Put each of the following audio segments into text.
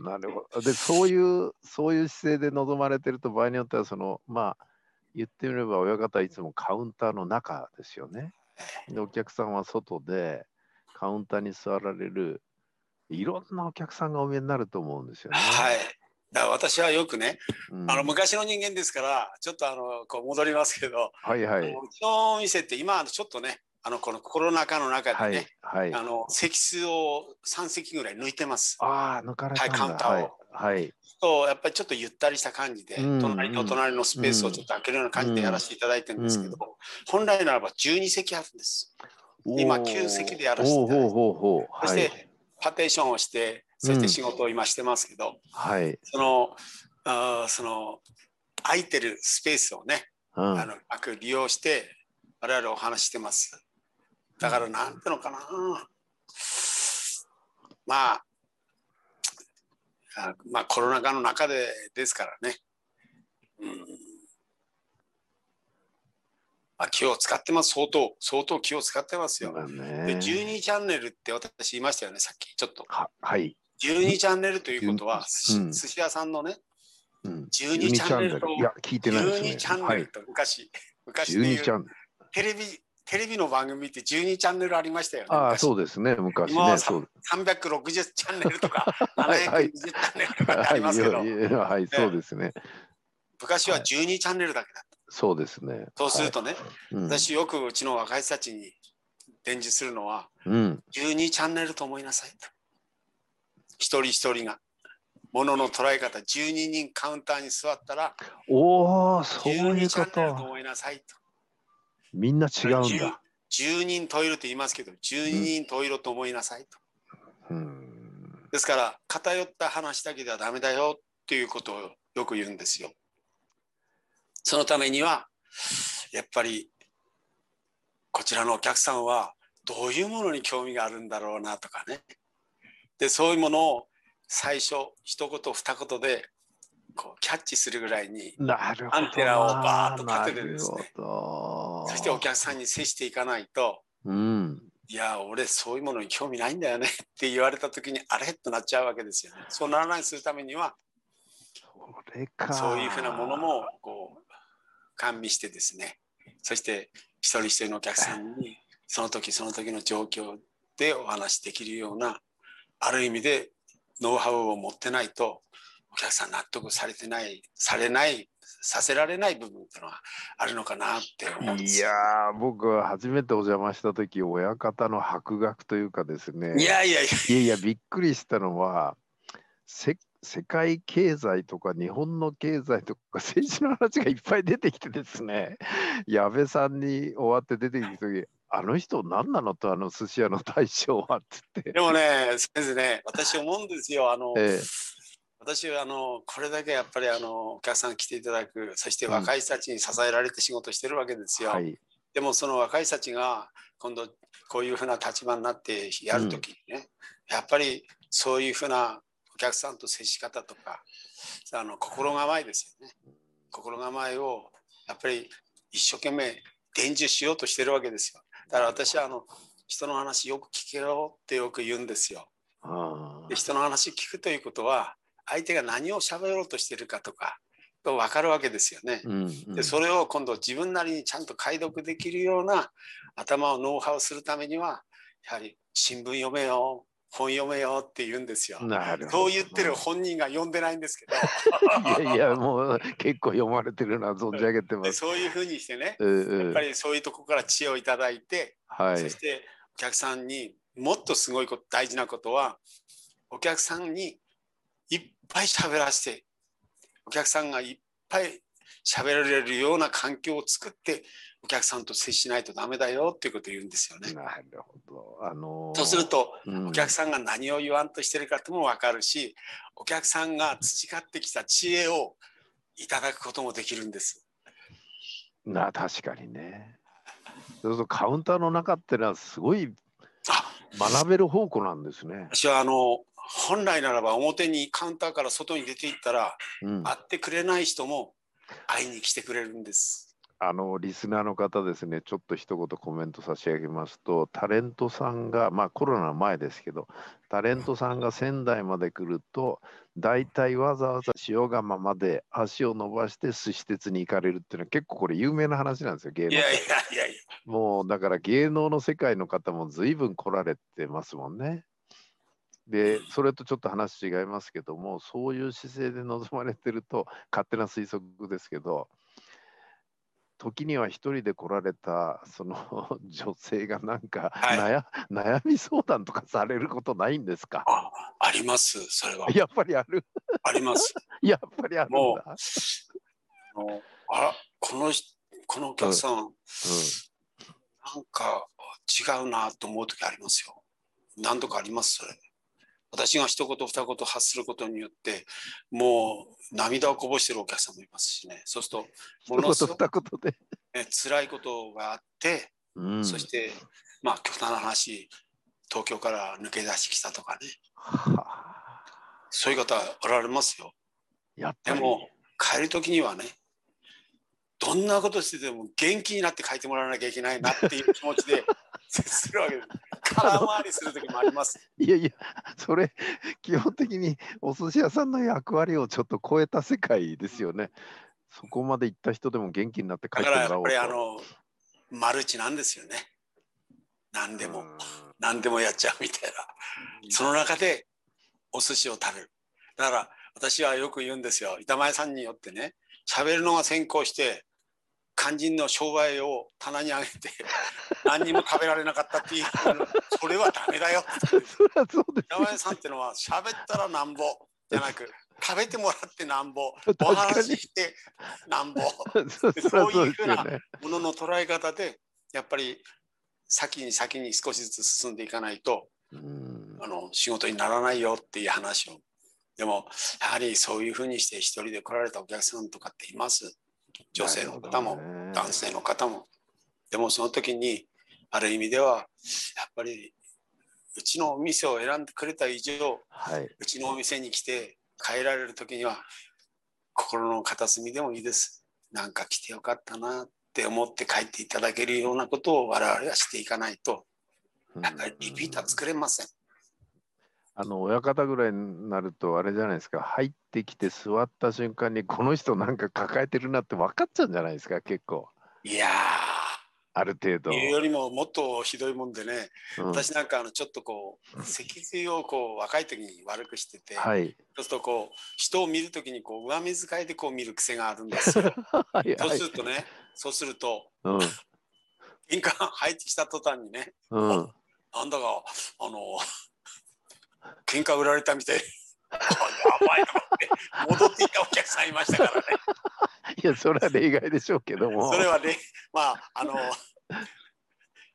なるほど。で、そういう、そういう姿勢で臨まれてると、場合によっては、その、まあ、言ってみれば、親方はいつもカウンターの中ですよね。で、お客さんは外で、カウンターに座られる、いろんなお客さんがお見えになると思うんですよね。はい。だから私はよくね、うんあの昔の人間ですから、ちょっとあのこう戻りますけど、はいはい。うちのお店って今ちょっとね、あのこのコロナ禍の中はいでね、はい。あの席数を3席ぐらい抜いてます。ああ、抜かれたんだ。はいカウンターをはい。はい。とやっぱりちょっとゆったりした感じで、うん隣と隣のスペースをちょっと開けるような感じでやらせていただいてるんですけど、本来ならば12席あるんです。今おー旧席でやらせていただいて。そしてはい。パーテーションをして、そして仕事を今してますけど、はい。その、あーその、空いてるスペースをね、うんあの、うまく利用して、我々お話ししてます。だから、なんていうのかな。まあ、あまあ、コロナ禍の中でですからね。うん。まあ、気を使ってます。相当、相当気を使ってますよ。だで、ね。12チャンネルって私言いましたよね、さっき。ちょっと。ははい。12チャンネルということは、うん寿司屋さんのね、うん。12チャンネルといや、聞いてないですね。12チャンはい。ネルと昔、昔で言12チャう。テレビ、テレビの番組って12チャンネルありましたよね。ああ、昔そうですね。昔今はね。そう。360チャンネルとか、はいはい720チャンネルとかありますけど、はい、そうですね。昔は12チャンネルだけだった。そうですね。そうするとね、はい、うん私よくうちの若い人たちに伝授するのは、うん。12チャンネルと思いなさいと。一人一人が。ものの捉え方、12人カウンターに座ったら、おお、そういう12チャこンネルとと。思いなさいと。みんな違うんだ。10人トイレと言いますけど、12人トイレと思いなさいと。うん。ですから、偏った話だけではダメだよっていうことをよく言うんですよ。そのためには、やっぱり、こちらのお客さんはどういうものに興味があるんだろうなとかね。で、そういうものを最初、一言二言で、こう、キャッチするぐらいに。アンテナをバーッと立ててですねそしてお客さんに接していかないと、うん。いや、俺そういうものに興味ないんだよねって言われた時に、あれとなっちゃうわけですよね。そうならないするためには、それか。そういうふうなものも、こう、完備してですね、そして一人一人のお客さんに、その時その時の状況でお話しできるような、ある意味でノウハウを持ってないと、お客さん納得されてない、されない、させられない部分っていうのはあるのかなって思うんですよ。いやー、僕は初めてお邪魔した時親方の博学というかですね。いやいやいや、いやいや、びっくりしたのは、せ世界経済とか日本の経済とか政治の話がいっぱい出てきてですね、矢部さんに終わって出てきた時あの人何なのと、あの寿司屋の大将はっつって。でもね、先生ね、私思うんですよ。あの、え私はあのこれだけやっぱりあのお客さん来ていただくそして若い人たちに支えられて仕事してるわけですよ、えはい。でもその若い人たちが今度こういうふうな立場になってやるときにね、やっぱりそういうふうなお客さんと接し方とかあの心構えですよね。心構えをやっぱり一生懸命伝授しようとしてるわけですよ。だから私はあの人の話よく聞けよってよく言うんですよ。あで人の話聞くということは相手が何を喋ろうとしてるかとかと分かるわけですよね。うんうんでそれを今度自分なりにちゃんと解読できるような頭をノウハウするためにはやはり新聞読めよ本読めよって言うんですよ。なるほどそう言ってる本人が読んでないんですけど いやいや、もう結構読まれてるのは存じ上げてま。ですそういうふうにしてねうんうんやっぱりそういうとこから知恵をいただいて、はいそ。してお客さんにもっとすごいこと大事なことはお客さんにいっぱい喋らせてお客さんがいっぱい喋られるような環境を作ってお客さんと接しないとダメだよっていうことを言うんですよね。なるほど。あのーそうするとうんお客さんが何を言わんとしてるかっても分かるしお客さんが培ってきた知恵をいただくこともできるんです。な確かにね。そうするとカウンターの中ってのはすごいあ学べる方向なんですね。私はあの本来ならば表にカウンターから外に出ていったらうん、会ってくれない人も会いに来てくれるんです。あのリスナーの方ですね、ちょっと一言コメント差し上げますと、タレントさんが、まあコロナ前ですけど、タレントさんが仙台まで来ると、大体わざわざ塩釜まで足を伸ばして寿司鉄に行かれるっていうのは結構これ有名な話なんですよ、芸能いやいやいやいや。もうだから芸能の世界の方も随分来られてますもんね。で、それとちょっと話違いますけども、そういう姿勢で臨まれてると、勝手な推測ですけど、時には一人で来られたその 女性がなんかはい悩,、悩み相談とかされることないんですか？ああります、それは。やっぱりある あります。やっぱりある。もうあのあら、この人このお客さん、なんか違うなと思う時ありますよ。何度かあります、それ。私が一言二言発することによって、もう涙をこぼしてるお客さんもいますしね。そうすると、ものすごく。ね、辛いことがあって、うんそして、まあ、極端な話、東京から抜け出してきたとかね、はあそういう方おられますよ。でも、帰る時にはね、どんなことしてても元気になって帰ってもらわなきゃいけないなっていう気持ちで接するわけです。空回りする時もあります。いやいや、それ、基本的にお寿司屋さんの役割をちょっと超えた世界ですよね。そこまで行った人でも元気になって帰だからやっぱってもらおうと。りあの、マルチなんですよね。何でも、何でもやっちゃうみたいな。その中でお寿司を食べる。だから私はよく言うんですよ。板前さんによってね、喋るのが先行して、肝心の商売を棚に上げて、何にも食べられなかったっていう、それはダメだよ。そりゃそうです板前さんってのは喋ったらなんぼじゃなく、食べてもらってなんぼ、お話ししてなんぼ、そそりゃそうですよね。ものの捉え方で、やっぱり先に先に少しずつ進んでいかないと、うんあの仕事にならないよっていう話を。でも、やはりそういうふうにして一人で来られたお客さんとかっています。女性の方も、男性の方も。でもその時に、ある意味では、やっぱり、うちのお店を選んでくれた以上、はい。うちのお店に来て帰られる時には、心の片隅でもいいです。なんか来てよかったなって思って帰っていただけるようなことを我々はしていかないと、やっぱりリピーター作れません。あの親方ぐらいになるとあれじゃないですか。入ってきて座った瞬間にこの人なんか抱えてるなって分かっちゃうんじゃないですか結構。いやある程度。ー、、いうよりももっとひどいもんでね、うん。私なんかあのちょっとこう脊髄をこう若い時に悪くしてて、はい。そうするとこう人を見る時にこう上目遣いでこう見る癖があるんですよ。はいそうはいするとね、そうするとうん。玄関入ってきた途端にね、うん。なんだかあの喧嘩売られたみたい。やばいと思って。戻っていったお客さんいましたからね。いやそれは例外でしょうけども。それはね、まああの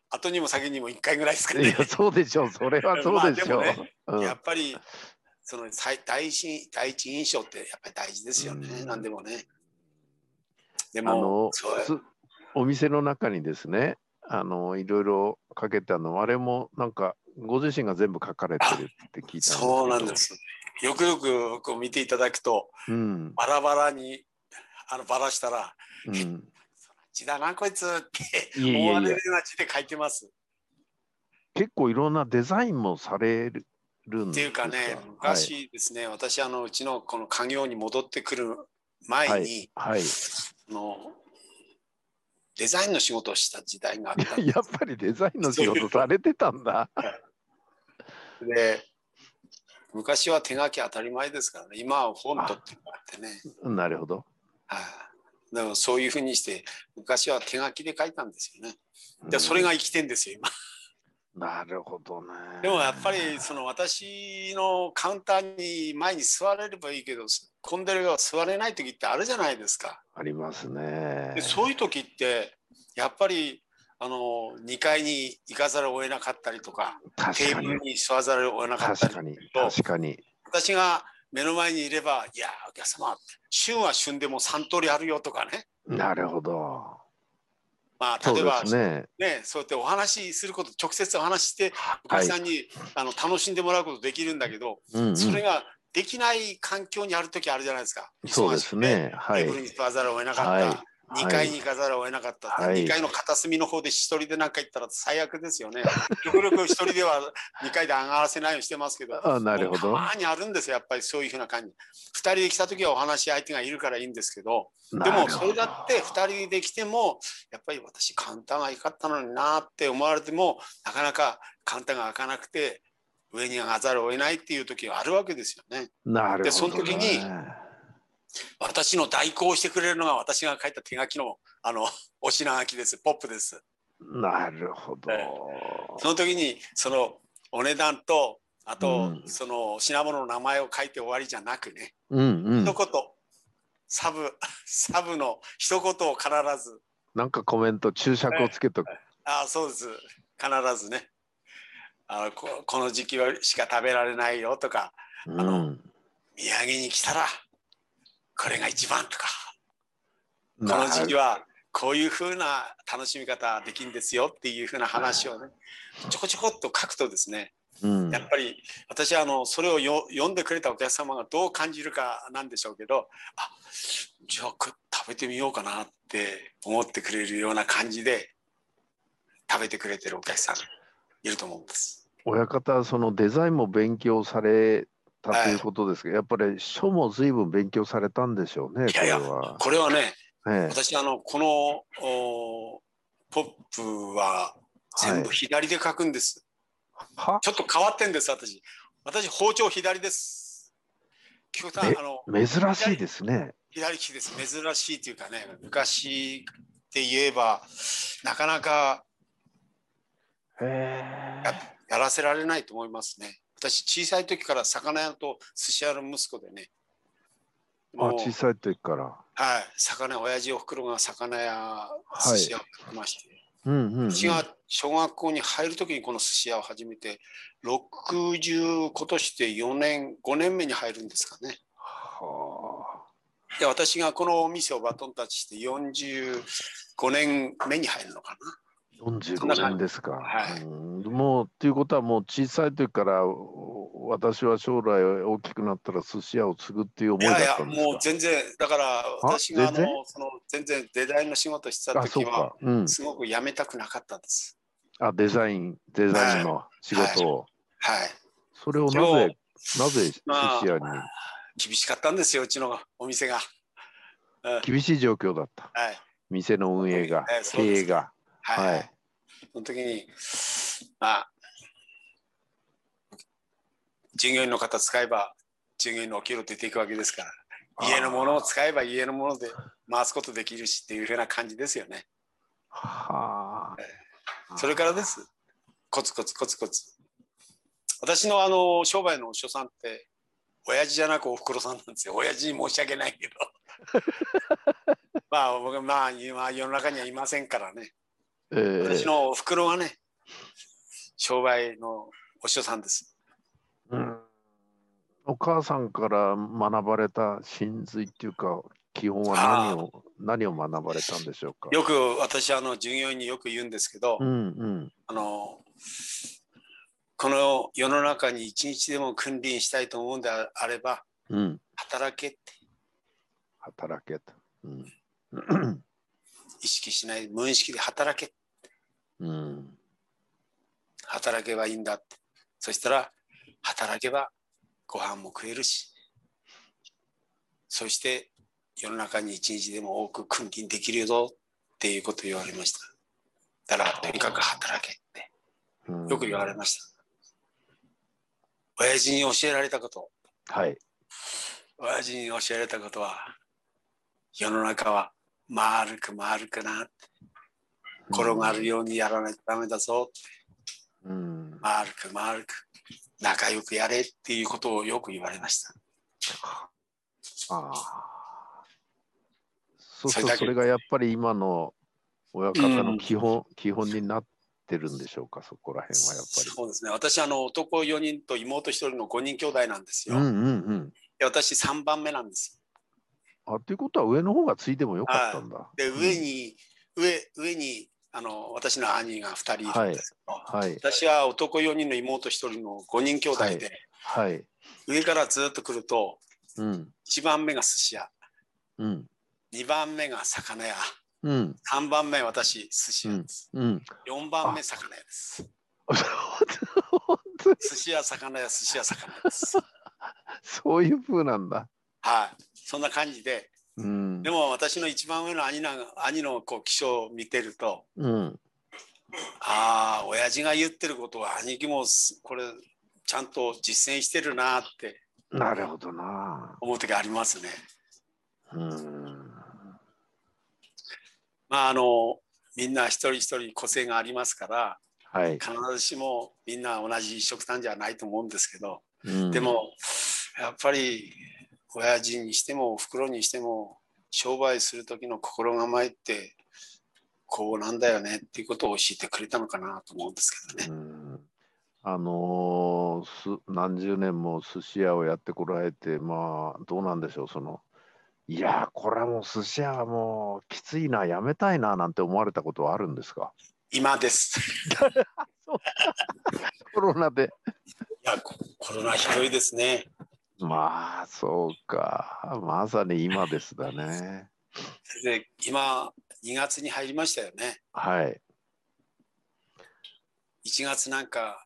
後にも先にも1回ぐらいですかね。いやそうでしょう。それはそうでしょう、まあでもうん。やっぱりその最第一第一印象ってやっぱり大事ですよね、うん。何でもね。であもお店の中にですねあのいろいろかけたのあれもなんかご自身が全部書かれてるって聞いたんですけど。そうなんです。よくよくこう見ていただくとうん。バラバラにあのバラしたらうん「血だなこいつ」って思われるような字で書いてます。結構いろんなデザインもされるんっていうかねはい昔ですね、私あのうちのこの家業に戻ってくる前に、はい、あのデザインの仕事をした時代があったん やっぱりデザインの仕事されてたんだ。で昔は手書き当たり前ですからね。今はフォントってあってね。なるほど。はい。でもそういうふうにして昔は手書きで書いたんですよね。でそれが生きてんですよ今なるほどね。でもやっぱりその私のカウンターに前に座れればいいけど混んでるが座れない時ってあるじゃないですかありますねで。そういう時ってやっぱりあの2階に行かざるを得なかったりとかテーブル。に座らざるを得なかったり確かに。と確かに。私が目の前にいれば「いやお客様旬は旬でも3通りあるよ」とかねなるほど。まあ例えばすね。ねそうやってお話しすること直接お話ししてお客さんに、あの楽しんでもらうことできるんだけど、うんうんそれができない環境にある時あるじゃないですか。そうですね。はいーブ。ルに座らざるを得なかった、はい。2階に行かざるを得なかった、はい2階の片隅の方で一人でなんか行ったら最悪ですよね。極力一人では2階で上がらせないようにしてますけど、あなるほど。たまにあるんですよ、やっぱりそういうふうな感じ。2人で来た時はお話し相手がいるからいいんですけど、でもそれだって2人で来ても、やっぱり私、カウンターが良かったのになって思われても、なかなかカウンターが開かなくて、上に上がざるを得ないっていう時があるわけですよね。なるほど、ね。でその時に私の代行をしてくれるのが私が書いた手書きのあの お品書きです、ポップです。なるほど。えその時にそのお値段とあと、うんその品物の名前を書いて終わりじゃなくね、うんうん一。言サブ サブの一言を必ずなんかコメント、注釈をつけとく。あそうです必ずねあのここの時期はしか食べられないよとかうんあの土産に来たらこれが一番とか。この時期はこういうふうな楽しみ方できるんですよっていうふうな話をねちょこちょこっと書くとですねうん。やっぱり私はあのそれをよ読んでくれたお客様がどう感じるかなんでしょうけどあじゃあ食べてみようかなって思ってくれるような感じで食べてくれてるお客さんがいると思うんです。親方はそのデザインも勉強されたということですけど、やっぱり書も随分勉強されたんでしょうね、いやいやこれは。これはねええ私あのこのおポップは全部左で書くんです。は？ちょっと変わってんです私。私包丁左です。極端えあの珍しいですね。左利きです。珍しいというかね、昔で言えば、なかなか。やらせられないと思いますね。私、小さい時から魚屋と寿司屋の息子でね、あ、小さい時から。はい、魚屋、親父おふくろが魚屋、い寿司屋をやってまして、うんうん、うん。私が小学校に入る時にこの寿司屋を始めて、60、今年で4年、5年目に入るんですかね。はで、私がこのお店をバトンタッチして45年目に入るのかな。あ、45年ですか。はいうんもうっていうことはもう小さい時からお私は将来大きくなったら寿司屋を継ぐっていう思いだいやいやったんですか？もう全然だから私があの全然？その全然デザインの仕事してた時はか。うん。すごく辞めたくなかったです。あ、デザイン、デザインの仕事を。はい。それをなぜ、なぜ寿まあ司屋に？厳しかったんですようちのお店が。うん厳しい状況だった。はい店の運営が経営が。はい。はいその時にまあ従業員の方使えば従業員のお給料出ていくわけですから家のものを使えば家のもので回すことできるしっていうふうな感じですよね。はあ。それからです。コツコツコツコツ。私のあの商売のお師匠さんって、親父じゃなくおふくろさんなんですよ。親父に申し訳ないけど。まあ僕まあ今世の中にはいませんからね。ええ私のおふくろがね、商売のお師匠さんです。うんお母さんから学ばれた真髄っていうか、基本は何を何を学ばれたんでしょうか？よく私あの従業員によく言うんですけど、うんうん。あのこの世の中に一日でも君臨したいと思うんであればうん。働けって働けと。うん。意識しない無意識で働けうん。働けばいいんだって。そしたら働けばご飯も食えるし。そして世の中に一日でも多く君臨できるぞっていうことを言われました。だからとにかく働けって。うんよく言われました。親父に教えられたこと。はい。親父に教えられたことは世の中は丸く丸くなって転がるようにやらないとダメだぞってうん。丸く丸く仲良くやれっていうことをよく言われました。ああ。そうそうそれがやっぱり今の親方の基本、基本になってるんでしょうか、そこら辺はやっぱり。そうですね。私あの男4人と妹1人の5人兄弟なんですよ。うんうんうん。で私3番目なんです。あということは上の方がついてもよかったんだ。で上に、上上にあの私の兄が2人いるんですけど、はい。私は男4人の妹1人の5人兄弟で、はい。上からずっと来るとうん。1番目が寿司屋うん。2番目が魚屋うん。3番目私寿司屋です、うん。4番目魚屋です 寿司屋魚屋寿司屋魚屋ですそういう風なんだ。はいそんな感じでうんで。も私の一番上の兄な兄のこう気象を見てるとうん。ああ親父が言ってることは兄貴もすこれちゃんと実践してるなってなるほどな。思う時ありますね。うん。まああのみんな一人一人個性がありますからはい。必ずしもみんな同じ食単じゃないと思うんですけど、うんで、もやっぱり親父にしてもおふくろにしても商売する時の心構えってこうなんだよねっていうことを教えてくれたのかなと思うんですけどね。うんあのーす何十年も寿司屋をやってこられて、まあ、どうなんでしょう、その、いやー、これはもう寿司屋はもうきついな、やめたいななんて思われたことはあるんですか？今です。コロナで。いやココロナひどいですね。まあ、そうか。まさに今ですだね。で今2月に入りましたよね。はい。1月なんか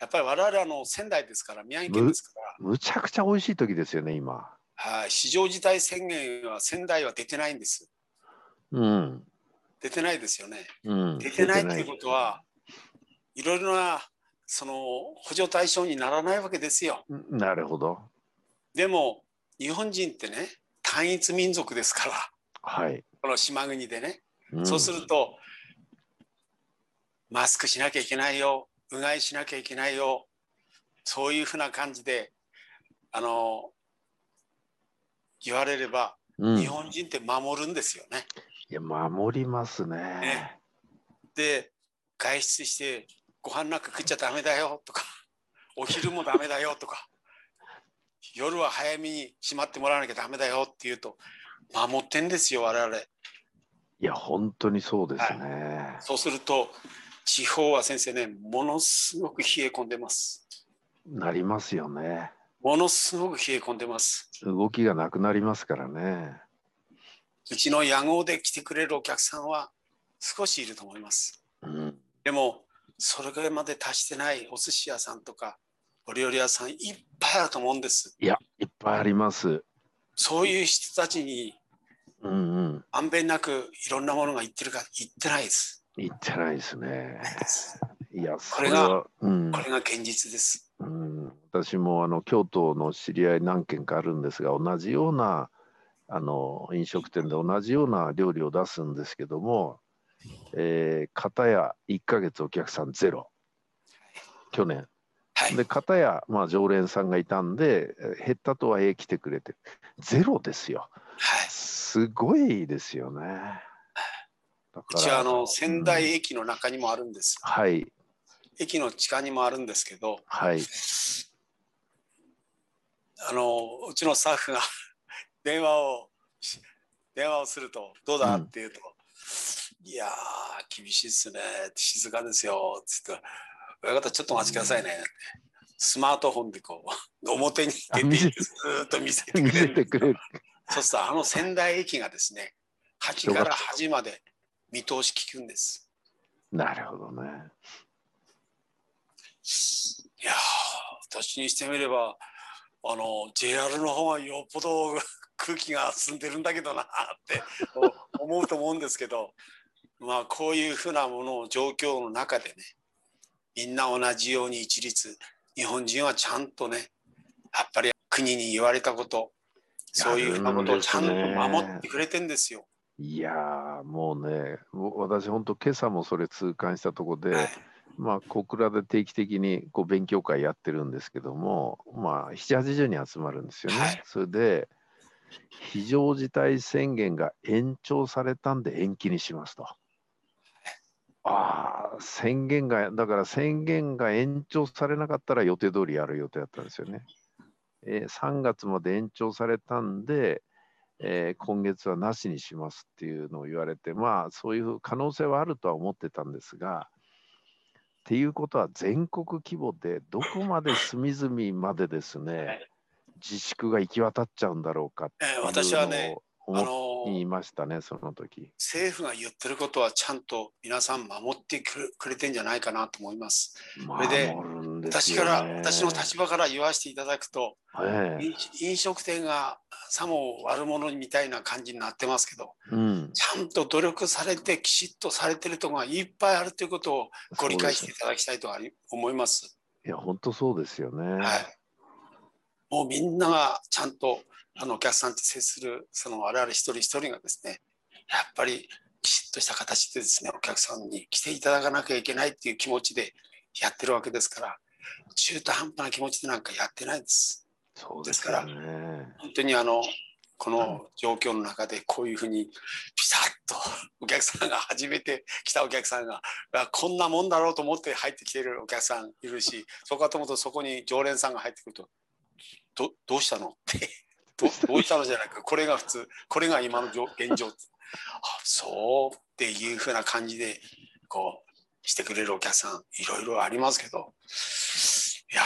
やっぱり我々あの仙台ですから宮城県ですからむちゃくちゃ美味しい時ですよね、今。はい非常事態宣言は仙台は出てないんです。うん。出てないですよね。うん。出てないっていうことはいろいろなその補助対象にならないわけですよ。なるほど。でも日本人ってね単一民族ですから。はい。この島国でね、ん。そうするとマスクしなきゃいけないよ。うがいしなきゃいけないよ。そういうふうな感じであの言われればうん、日本人って守るんですよね。いや、守りますね。ね。で外出してご飯なんか食っちゃダメだよとかお昼もダメだよとか夜は早めに閉まってもらわなきゃダメだよっていうと守ってんですよ我々。いや、本当にそうですね。そうすると地方は先生ねものすごく冷え込んでます。なりますよね。ものすごく冷え込んでます。動きがなくなりますからね。うちの屋号で来てくれるお客さんは少しいると思います。うん。でもそれぐらいまで達してないお寿司屋さんとかお料理屋さんいっぱいあると思うんです。いや、いっぱいあります。そういう人たちにうんうん。まんべんなくいろんなものが言ってるか言ってないです。言ってないですね。いや、そこれがうんこれが現実です。うん、私もあの京都の知り合い何軒かあるんですが同じようなあの飲食店で同じような料理を出すんですけども、えー、片や1ヶ月お客さんゼロ去年はい。で片やまあ常連さんがいたんでえー減ったとはいえ来てくれてゼロですよ。はい。すごいですよね。だうちはあの仙台駅の中にもあるんです。はい。駅の地下にもあるんですけど、はい。あのうちのスタッフが 電話を電話をするとどうだうんって言うと、いやー厳しいっすね静かですよっつって親方ちょっとお待ちくださいね。スマートフォンでこう 表に出てずーっと見せてく見れるくれる。そうするとあの仙台駅がですね端から端まで見通し聞くんです。なるほどね。いやー私にしてみればあの JR の方がよっぽど空気が澄んでるんだけどなってお 思うと思うんですけどまあこういうふうなものを状況の中でねみんな同じように一律日本人はちゃんとねやっぱり国に言われたことそういうふうなことをちゃんと守ってくれてんですよ。いやーもうね、私、本当、今朝もそれ痛感したところで、はいまあ、小倉で定期的にこう勉強会やってるんですけども、まあ、7、80人集まるんですよね。はいそれで、非常事態宣言が延長されたんで延期にしますと。ああ、宣言が、だから宣言が延長されなかったら予定通りやる予定だったんですよね。えー3月まで延長されたんで、えー今月はなしにしますっていうのを言われて、まあそういう可能性はあるとは思ってたんですが、っていうことは全国規模でどこまで隅々までですね、自粛が行き渡っちゃうんだろうかっていうえー私はね思いましたね、その時。政府が言ってることはちゃんと皆さん守ってくれてんじゃないかなと思います。れで守るんです私から、私の立場から言わせていただくと、ええ飲飲食店がさも悪者みたいな感じになってますけど、うん、ちゃんと努力されて、きちっとされてるところがいっぱいあるということをご理解していただきたいと思います。いや、本当そうですよね。はい。もうみんながちゃんとあのお客さんと接するその我々一人一人がですね、やっぱりきちっとした形でですね、お客さんに来ていただかなきゃいけないっていう気持ちでやってるわけですから、中途半端な気持ちでなんかやってないです。そうですよね。本当にあのこの状況の中でこういうふうにピタッとお客さんが初めて来たお客さんがあこんなもんだろうと思って入ってきているお客さんいるしそこかと思うとそこに常連さんが入ってくるとどどうしたのってどどうしたのじゃなくこれが普通これが今の状現状あそうっていうふうな感じでこうしてくれるお客さんいろいろありますけどいや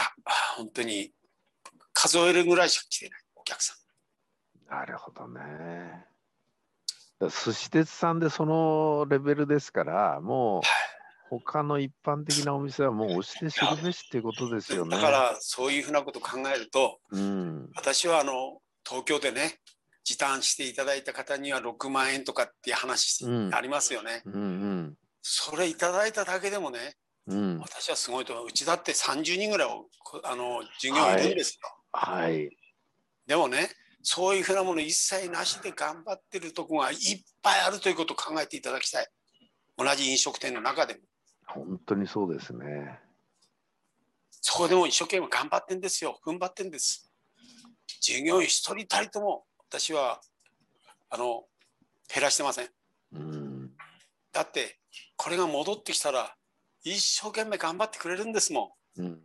本当に数えるぐらいしか来てないお客さん。なるほどね。だ寿司鉄さんでそのレベルですから、もう他の一般的なお店はもう押して知るべしっていうことですよね。だからそういうふうなことを考えるとうん、私はあの東京でね時短していただいた方には6万円とかっていう話うんありますよね。うん、うん、それいただいただけでもねうん、私はすごいと思ううちだって30人ぐらいおあの従業員いるんですよ。はい、でもねそういうふうなもの一切なしで頑張ってるとこがいっぱいあるということを考えていただきたい。同じ飲食店の中でも。本当にそうですね。そこでも一生懸命頑張ってんですよ。踏ん張ってんです。従業員一人たりとも私はあの減らしてません。うん、だってこれが戻ってきたら一生懸命頑張ってくれるんですもん。うん。